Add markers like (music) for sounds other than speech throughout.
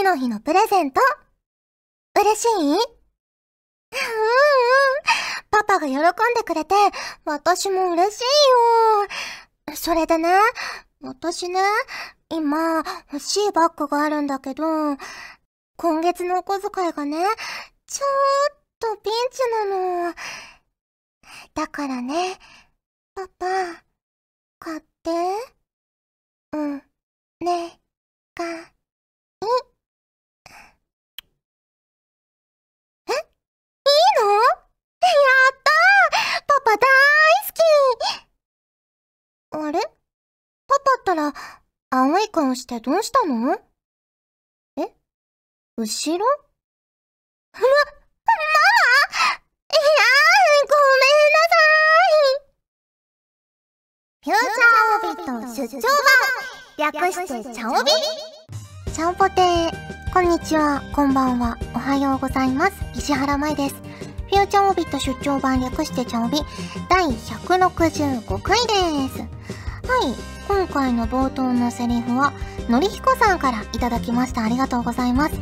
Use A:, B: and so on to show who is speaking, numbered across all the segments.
A: 父の日のプレゼント。嬉しい？うんうん。パパが喜んでくれて、私も嬉しいよ。それでね、私ね、今、欲しいバッグがあるんだけど、今月のお小遣いがね、ちょーっとピンチなの。だからね、パパ、買って。うん、ね、が、いのやったーパパ大好きあれパパったら、青い顔してどうしたの？え？後ろ？ま、(laughs) ママ！いやー、ごめんなさい。フューチャーオビット出張版。略してチャオビ。チャオポテーこんにちは、こんばんは、おはようございます。石原舞です。フューチャーオビット出張版略してチャオビ。第165回です。はい、今回の冒頭のセリフは、のりひこさんからいただきました。ありがとうございます。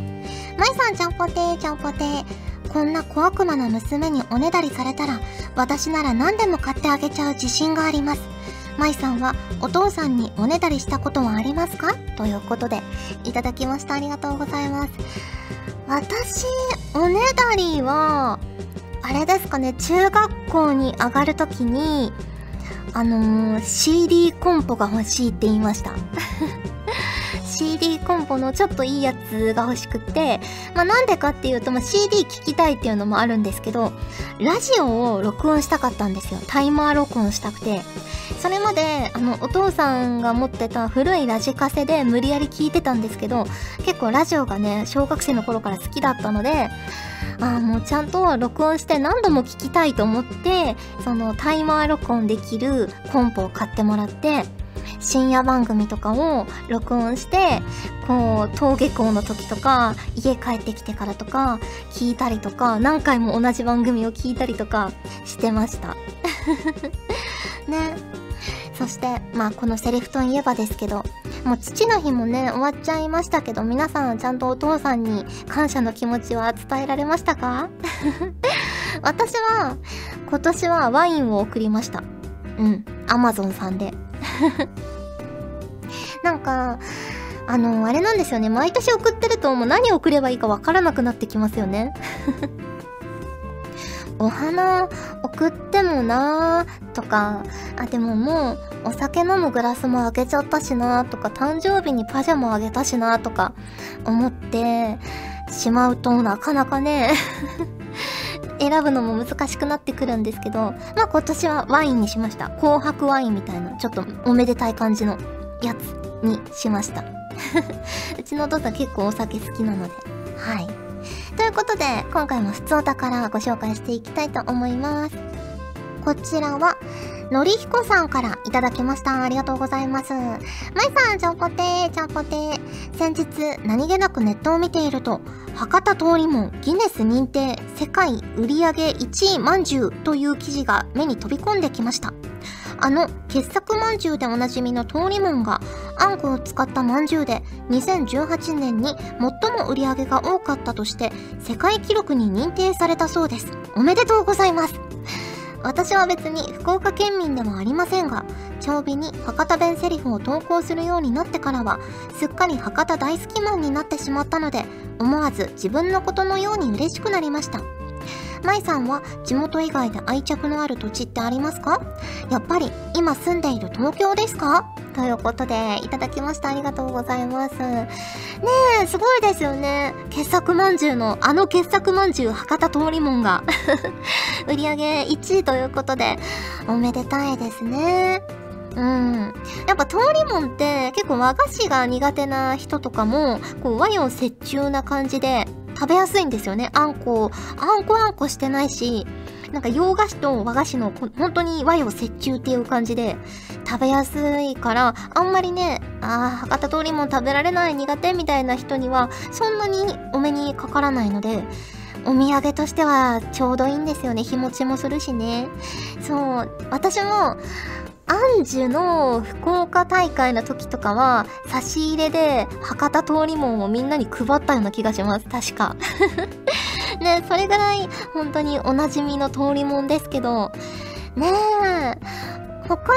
A: まいさん、ちゃんぽてー、ちゃんぽてー。こんな小悪魔な娘におねだりされたら、私なら何でも買ってあげちゃう自信があります。舞さんはお父さんにおねだりしたことはありますか？ということで、いただきました。ありがとうございます。私、おねだりは、あれですかね、中学校に上がるときに、あのー、CD コンポが欲しいって言いました。(laughs) CD コンポのちょっといいやつが欲しくって、まあなんでかっていうと、まあ CD 聴きたいっていうのもあるんですけど、ラジオを録音したかったんですよ。タイマー録音したくて。それまで、あの、お父さんが持ってた古いラジカセで無理やり聞いてたんですけど、結構ラジオがね、小学生の頃から好きだったので、ああ、もうちゃんと録音して何度も聞きたいと思って、そのタイマー録音できるコンポを買ってもらって、深夜番組とかを録音して、こう、登下校の時とか、家帰ってきてからとか、聞いたりとか、何回も同じ番組を聞いたりとかしてました。(laughs) ね。そして、まあこのセリフといえばですけど、もう父の日もね、終わっちゃいましたけど、皆さんちゃんとお父さんに感謝の気持ちは伝えられましたか？(laughs) 私は、今年はワインを送りました。うん、アマゾンさんで。(laughs) なんか、あの、あれなんですよね。毎年送ってるともう何送ればいいかわからなくなってきますよね。お花送ってもなーとか、あ、でももうお酒飲むグラスもあげちゃったしなーとか、誕生日にパジャマあげたしなーとか思ってしまうとなかなかね (laughs) 選ぶのも難しくなってくるんですけど、まあ今年はワインにしました。紅白ワインみたいな、ちょっとおめでたい感じのやつにしました。(laughs) うちの父さん結構お酒好きなので。はい。ということで、今回も普通お宝ご紹介していきたいと思います。こちらは、のりひこさんからいただきました。ありがとうございます。まいさん、ちゃんぽてー、ちゃんぽてー。先日、何気なくネットを見ていると、博多通りもギネス認定世界売上1位まんじゅうという記事が目に飛び込んできました。あの傑作まんじゅうでおなじみの通りもんがあんこを使ったまんじゅうで2018年に最も売り上げが多かったとして世界記録に認定されたそうです。おめでとうございます。私は別に福岡県民でもありませんが、長尾に博多弁セリフを投稿するようになってからは、すっかり博多大好きマンになってしまったので、思わず自分のことのように嬉しくなりました。舞さんは地元以外で愛着のある土地ってありますか？やっぱり今住んでいる東京ですか？ということで、いただきました。ありがとうございます。ねえ、すごいですよね。傑作まんじゅうの、あの傑作まんじゅう博多通りもんが (laughs) 売り上げ1位ということで、おめでたいですね。うん。やっぱ通りもんって結構和菓子が苦手な人とかも、こう和洋折衷な感じで食べやすいんですよね。あんこ、あんこあんこしてないし、なんか洋菓子と和菓子の本当に和洋折衷っていう感じで食べやすいから、あんまりね、ああ、博多通りも食べられない苦手みたいな人には、そんなにお目にかからないので、お土産としてはちょうどいいんですよね。日持ちもするしね。そう、私も、アンジュの福岡大会の時とかは、差し入れで博多通りもんをみんなに配ったような気がします。確か。(laughs) ね、それぐらい本当におなじみの通りもんですけど、ねえ、他、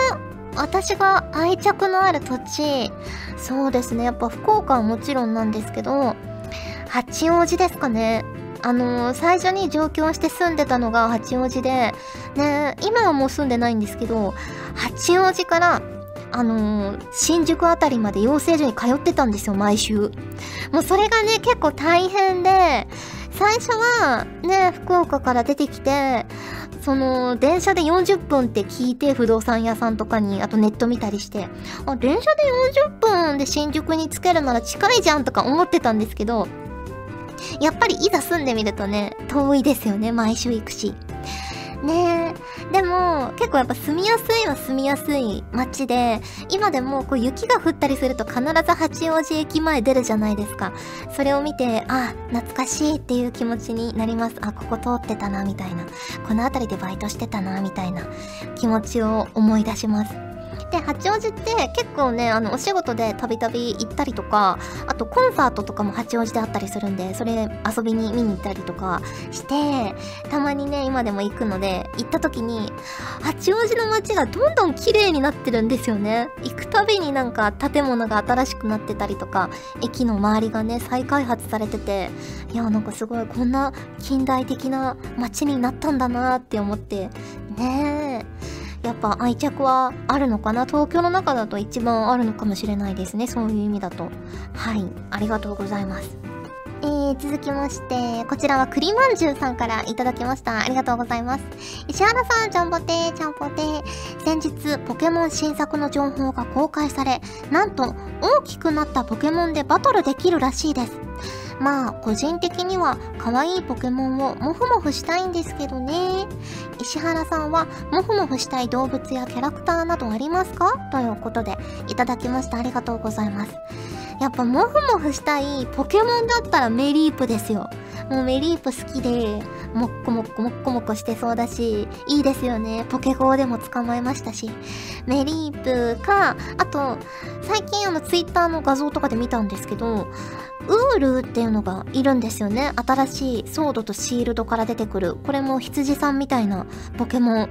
A: 私が愛着のある土地、そうですね、やっぱ福岡はもちろんなんですけど、八王子ですかね。あのー、最初に上京して住んでたのが八王子で、ね、今はもう住んでないんですけど、八王子から、あのー、新宿あたりまで養成所に通ってたんですよ、毎週。もうそれがね、結構大変で、最初はね、福岡から出てきて、その、電車で40分って聞いて、不動産屋さんとかに、あとネット見たりして、あ、電車で40分で新宿に着けるなら近いじゃんとか思ってたんですけど、やっぱりいざ住んでみるとね、遠いですよね、毎週行くし。ねえ。でも、結構やっぱ住みやすいは住みやすい街で、今でもこう雪が降ったりすると必ず八王子駅前出るじゃないですか。それを見て、あ、懐かしいっていう気持ちになります。あ、ここ通ってたな、みたいな。この辺りでバイトしてたな、みたいな気持ちを思い出します。で、八王子って結構ね、あの、お仕事でたびたび行ったりとか、あとコンサートとかも八王子であったりするんで、それ遊びに見に行ったりとかして、たまにね、今でも行くので、行った時に、八王子の街がどんどん綺麗になってるんですよね。行くたびになんか建物が新しくなってたりとか、駅の周りがね、再開発されてて、いや、なんかすごいこんな近代的な街になったんだなって思って、ねえ。やっぱ愛着はあるのかな？東京の中だと一番あるのかもしれないですねそういう意味だとはいありがとうございますえー、続きまして、こちらは栗まんじゅうさんからいただきました。ありがとうございます。石原さん、ジャンボテー、ジャンボテー。先日、ポケモン新作の情報が公開され、なんと、大きくなったポケモンでバトルできるらしいです。まあ、個人的には可愛いポケモンをモフモフしたいんですけどね。石原さんはモフモフしたい動物やキャラクターなどありますか？ということで、いただきました。ありがとうございます。やっぱモフモフしたいポケモンだったらメリープですよ。もうメリープ好きで、もっこもっこもっこもこしてそうだし、いいですよね。ポケゴーでも捕まえましたし。メリープか、あと、最近あのツイッターの画像とかで見たんですけど、ウールっていうのがいるんですよね。新しいソードとシールドから出てくる。これも羊さんみたいなポケモン。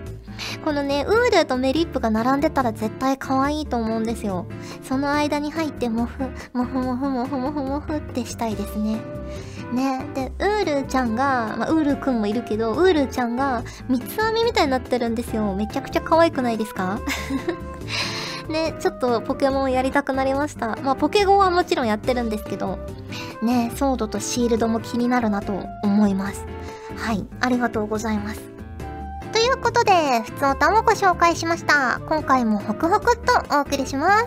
A: このね、ウールとメリップが並んでたら絶対可愛いと思うんですよ。その間に入ってモフ、モフモフモフモフモフってしたいですね。ね。で、ウールちゃんが、まあ、ウールくんもいるけど、ウールちゃんが三つ編みみたいになってるんですよ。めちゃくちゃ可愛くないですか？(laughs) ね、ちょっとポケモンやりたくなりました。まあ、ポケゴンはもちろんやってるんですけど、ね、ソードとシールドも気になるなと思います。はい、ありがとうございます。ということで、普通おたもご紹介しました。今回もホクホクっとお送りします。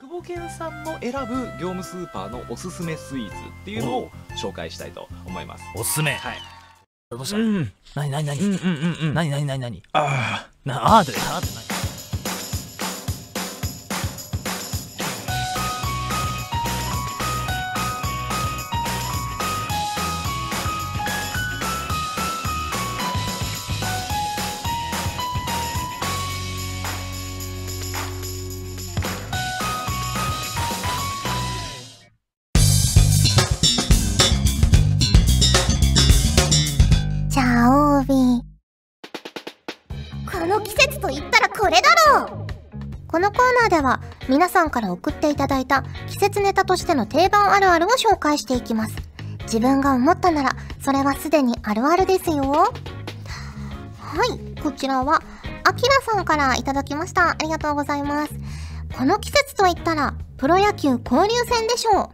B: 久保健さんの選ぶ業務スーパーのおすすめスイーツっていうのを紹介したいと思います。
C: おすすめ
B: はい。
C: どうした、
B: うん。
C: なになになに
B: うんうんうんうん。
C: なになになになに
B: あ
C: なあーであーって何
A: さんから送っていただいた季節ネタとしての定番あるあるを紹介していきます。自分が思ったならそれはすでにあるあるですよ。はい、こちらはあきらさんからいただきました。ありがとうございます。この季節と言ったらプロ野球交流戦でしょう。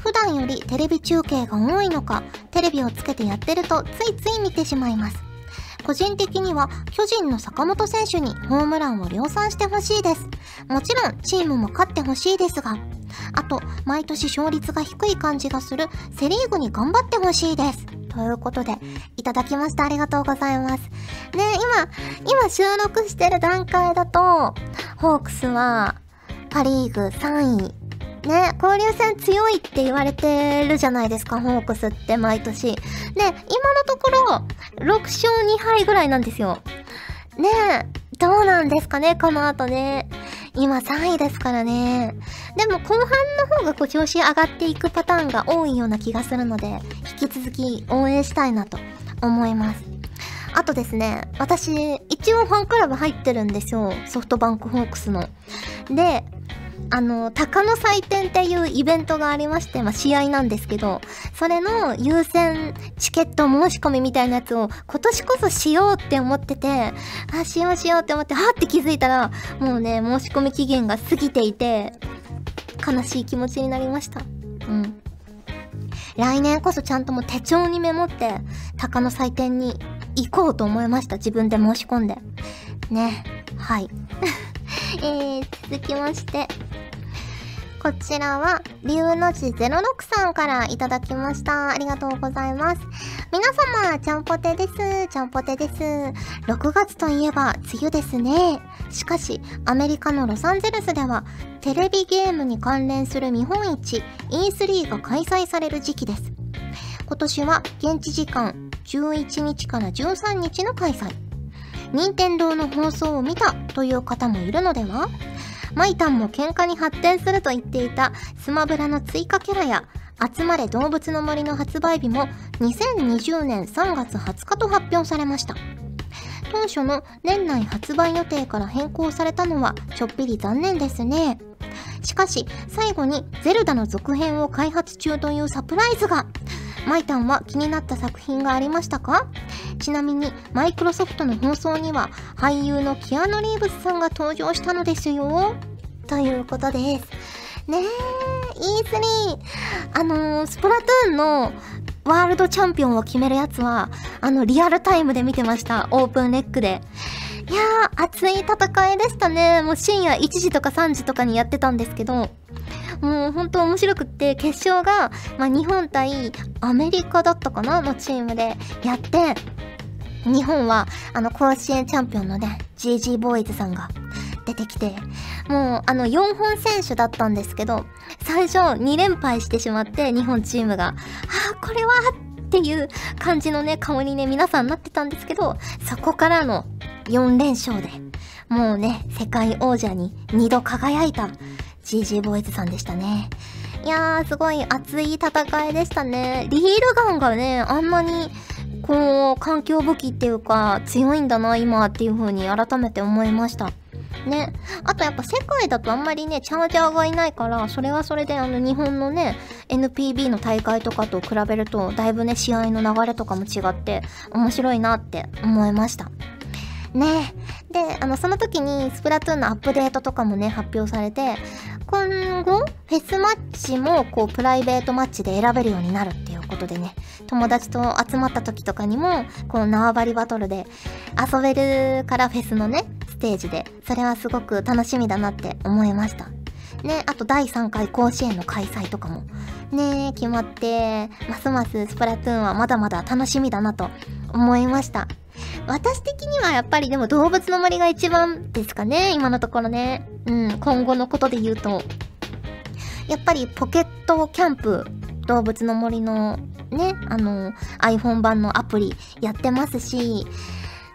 A: 普段よりテレビ中継が多いのか、テレビをつけてやってるとついつい見てしまいます。個人的には巨人の坂本選手にホームランを量産してほしいです。もちろんチームも勝ってほしいですが、あと、毎年勝率が低い感じがするセリーグに頑張ってほしいです。ということで、いただきました。ありがとうございます。ね今、今収録してる段階だと、ホークスはパリーグ3位ね、交流戦強いって言われてるじゃないですか、ホークスって毎年。で、今のところ、6勝2敗ぐらいなんですよ。ねえ、どうなんですかね、この後ね。今3位ですからね。でも後半の方がこう調子上がっていくパターンが多いような気がするので、引き続き応援したいなと思います。あとですね、私、一応ファンクラブ入ってるんですよ。ソフトバンクホークスの。で、あの、鷹の祭典っていうイベントがありまして、まあ、試合なんですけど、それの優先チケット申し込みみたいなやつを今年こそしようって思ってて、あ、しようしようって思って、はって気づいたら、もうね、申し込み期限が過ぎていて、悲しい気持ちになりました。うん。来年こそちゃんともう手帳にメモって、鷹の祭典に行こうと思いました。自分で申し込んで。ね。はい。(laughs) えー、続きまして。こちらは、龍の字06さんからいただきました。ありがとうございます。皆様、ちゃんぽてです。ちゃんぽてです。6月といえば、梅雨ですね。しかし、アメリカのロサンゼルスでは、テレビゲームに関連する見本市 E3 が開催される時期です。今年は現地時間11日から13日の開催。任天堂の放送を見たという方もいるのでは？マイタンも喧嘩に発展すると言っていたスマブラの追加キャラや集まれ動物の森の発売日も2020年3月20日と発表されました。当初の年内発売予定から変更されたのはちょっぴり残念ですね。しかし、最後にゼルダの続編を開発中というサプライズが。マイタンは気になった作品がありましたか？ちなみに、マイクロソフトの放送には俳優のキアヌ・リーブスさんが登場したのですよ。ということです。ねえ、E3。あのー、スプラトゥーンのワールドチャンピオンを決めるやつは、あの、リアルタイムで見てました。オープンレックで。いやー、熱い戦いでしたね。もう深夜1時とか3時とかにやってたんですけど、もう本当面白くって、決勝が、まあ、日本対アメリカだったかなのチームで。やって、日本は、あの、甲子園チャンピオンのね、GG ボーイズさんが出てきて、もう、あの、4本選手だったんですけど、最初2連敗してしまって、日本チームが、あー、これはっていう感じのね、顔にね、皆さんなってたんですけど、そこからの4連勝で、もうね、世界王者に2度輝いた。GG ボーイズさんでしたね。いやー、すごい熱い戦いでしたね。リールガンがね、あんなに、こう、環境武器っていうか、強いんだな、今っていう風に改めて思いました。ね。あとやっぱ世界だとあんまりね、チャージャーがいないから、それはそれであの日本のね、NPB の大会とかと比べると、だいぶね、試合の流れとかも違って、面白いなって思いました。ねで、あの、その時にスプラトゥーンのアップデートとかもね、発表されて、今後、フェスマッチも、こう、プライベートマッチで選べるようになるっていうことでね、友達と集まった時とかにも、この縄張りバトルで遊べるからフェスのね、ステージで、それはすごく楽しみだなって思いました。ね、あと第3回甲子園の開催とかも、ね、決まって、ますますスプラトゥーンはまだまだ楽しみだなと思いました。私的にはやっぱりでも動物の森が一番ですかね、今のところね。うん、今後のことで言うと。やっぱりポケットキャンプ、動物の森のね、あの、iPhone 版のアプリやってますし、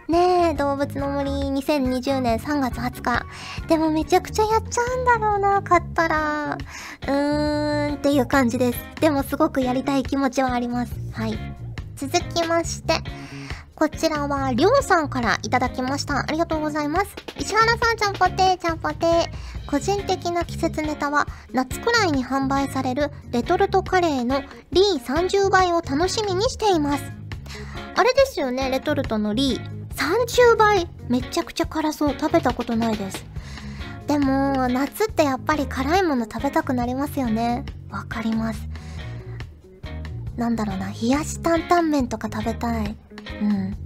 A: ねえ、動物の森2020年3月20日。でもめちゃくちゃやっちゃうんだろうな、買ったら。うーんっていう感じです。でもすごくやりたい気持ちはあります。はい。続きまして、こちらは、りょうさんからいただきました。ありがとうございます。石原さん、ちゃんぽてー、ちゃんぽてー。個人的な季節ネタは、夏くらいに販売されるレトルトカレーのリー30倍を楽しみにしています。あれですよね、レトルトのリー。30倍めちゃくちゃ辛そう。食べたことないです。でも、夏ってやっぱり辛いもの食べたくなりますよね。わかります。なんだろうな、冷やし担々麺とか食べたい。うん。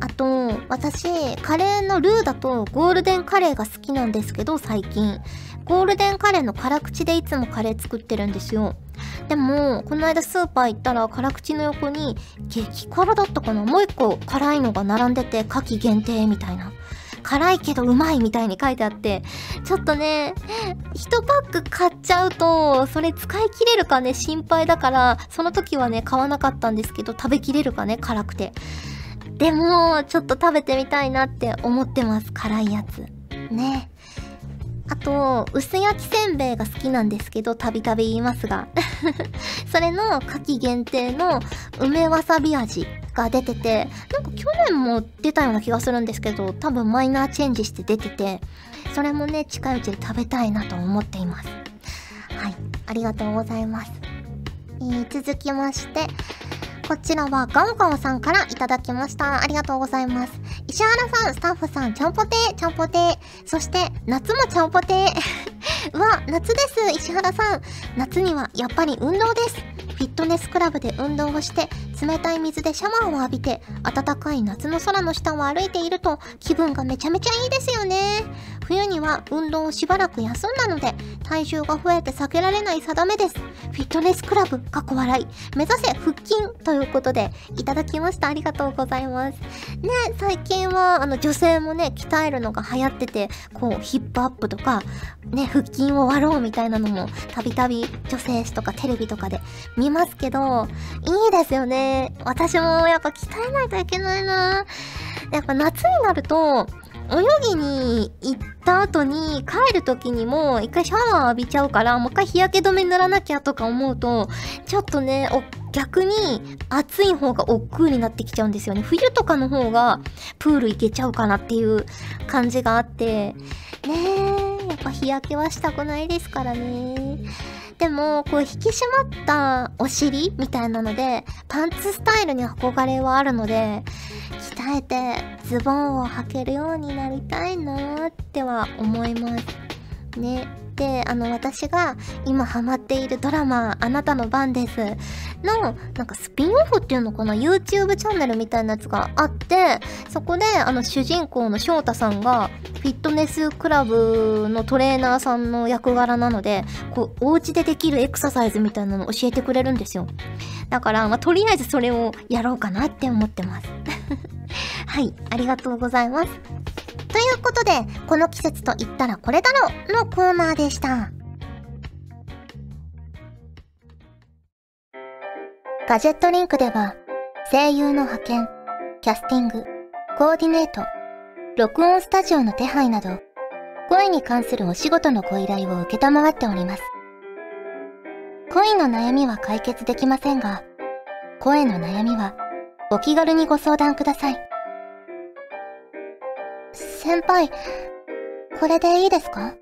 A: あと、私、カレーのルーだとゴールデンカレーが好きなんですけど、最近。ゴールデンカレーの辛口でいつもカレー作ってるんですよ。でも、この間スーパー行ったら辛口の横に、激辛だったかなもう一個辛いのが並んでて、夏季限定みたいな辛いけどうまいみたいに書いてあって、ちょっとね、1パック買っちゃうと、それ使い切れるかね、心配だから、その時はね、買わなかったんですけど、食べきれるかね、辛くて。でも、ちょっと食べてみたいなって思ってます、辛いやつ。ね。あと、薄焼きせんべいが好きなんですけど、たびたび言いますが。(laughs) それの夏季限定の梅わさび味が出てて、なんか去年も出たような気がするんですけど、多分マイナーチェンジして出てて、それもね、近いうちに食べたいなと思っています。はい。ありがとうございます。えー続きまして、こちらはガオガオさんからいただきました。ありがとうございます。石原さん、スタッフさん、ちゃんぽてー、ちゃんぽてー。そして、夏もちゃんぽてー。う (laughs) わ、夏です、石原さん。夏にはやっぱり運動です。フィットネスクラブで運動をして、冷たい水でシャワーを浴びて、暖かい夏の空の下を歩いていると、気分がめちゃめちゃいいですよね。冬には運動をしばらく休んだので、体重が増えて避けられない定めです。フィットネスクラブ、過去笑い。目指せ腹筋ということで、いただきました。ありがとうございます。ね、最近は、あの、女性もね、鍛えるのが流行ってて、こう、ヒップアップとか、ね、腹筋を割ろうみたいなのも、たびたび女性誌とかテレビとかで見ますけど、いいですよね。私もやっぱ鍛えないといけないなやっぱ夏になると、泳ぎに行った後に帰る時にも一回シャワー浴びちゃうからもう一回日焼け止め塗らなきゃとか思うとちょっとね逆に暑い方が億劫になってきちゃうんですよね。冬とかの方がプール行けちゃうかなっていう感じがあって。ねえやっぱ日焼けはしたくないですからね。でもこう引き締まったお尻みたいなのでパンツスタイルに憧れはあるので鍛えてズボンを履けるようになりたいなーっては思います。ね。で、あの、私が今ハマっているドラマ、あなたの番ですの、なんかスピンオフっていうのかな ?YouTube チャンネルみたいなやつがあって、そこで、あの、主人公の翔太さんが、フィットネスクラブのトレーナーさんの役柄なので、こう、お家でできるエクササイズみたいなのを教えてくれるんですよ。だから、まあ、とりあえずそれをやろうかなって思ってます。(laughs) はい、ありがとうございます。ということで、この季節と言ったらこれだろうのコーナーでした。ガジェットリンクでは、声優の派遣、キャスティング、コーディネート、録音スタジオの手配など、声に関するお仕事のご依頼を受けたまわっております。恋の悩みは解決できませんが、声の悩みはお気軽にご相談ください。先輩、これでいいですか？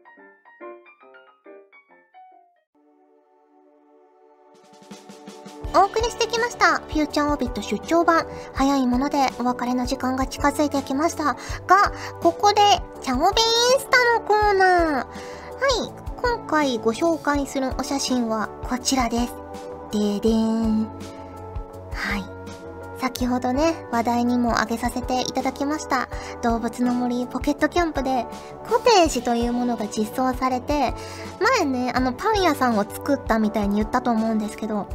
A: お送りしてきました。フューチャーオービット出張版。早いものでお別れの時間が近づいてきました。が、ここで、チャオビインスタのコーナー。はい、今回ご紹介するお写真はこちらです。ででーん。はい。先ほどね、話題にも挙げさせていただきました。動物の森ポケットキャンプで、コテージというものが実装されて、前ね、あのパン屋さんを作ったみたいに言ったと思うんですけど、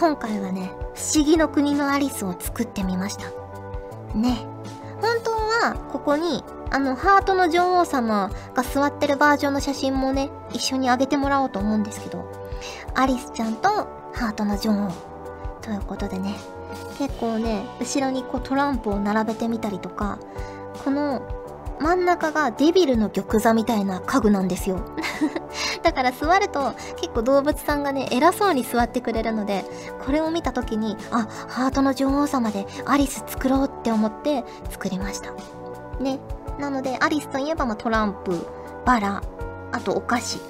A: 今回はね、不思議の国のアリスを作ってみました。ね。本当は、ここに、あの、ハートの女王様が座ってるバージョンの写真もね、一緒にあげてもらおうと思うんですけど、アリスちゃんとハートの女王。ということでね、結構ね、後ろにこうトランプを並べてみたりとか、この真ん中がデビルの玉座みたいな家具なんですよ。(laughs) だから座ると結構動物さんがね、偉そうに座ってくれるので、これを見た時に、あ、ハートの女王様でアリス作ろうって思って作りました。ね。なので、アリスといえばまトランプ、バラ、あとお菓子、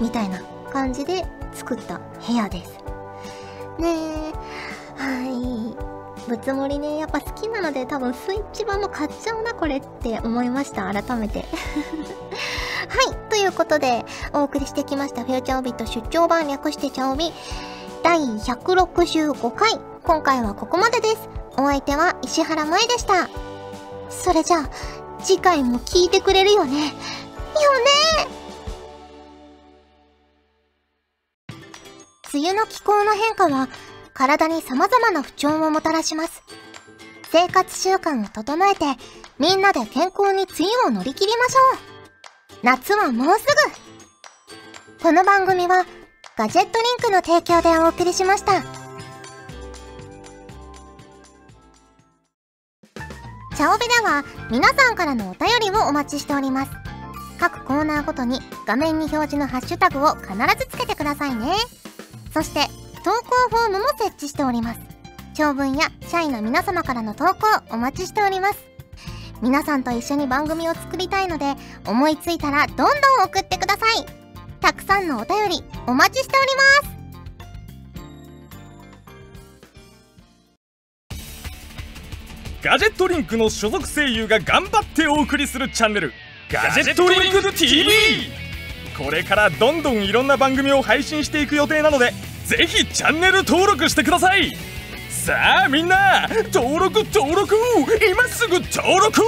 A: みたいな感じで作った部屋です。ねえ。はい。ぶつもりね、やっぱ好きなので多分スイッチ版も買っちゃうな、これって思いました。改めて。(laughs) はい。ということで、お送りしてきましたフューチャーオビット出張版略してチャオビ第165回。今回はここまでです。お相手は石原舞でした。それじゃあ、次回も聞いてくれるよね。よね梅雨の気候の変化は体に様々な不調をもたらします。生活習慣を整えてみんなで健康に梅雨を乗り切りましょう。夏はもうすぐ。この番組はガジェットリンクの提供でお送りしました。チャオベでは皆さんからのお便りをお待ちしております。各コーナーごとに画面に表示のハッシュタグを必ずつけてくださいね。そして投稿フォームも設置しております。長文や社員の皆様からの投稿お待ちしております。皆さんと一緒に番組を作りたいので思いついたらどんどん送ってください。たくさんのお便りお待ちしております。
D: ガジェットリンクの所属声優が頑張ってお送りするチャンネルガジェットリンク TV これからどんどんいろんな番組を配信していく予定なのでぜひチャンネル登録してください。さあみんな登録登録。今すぐ登録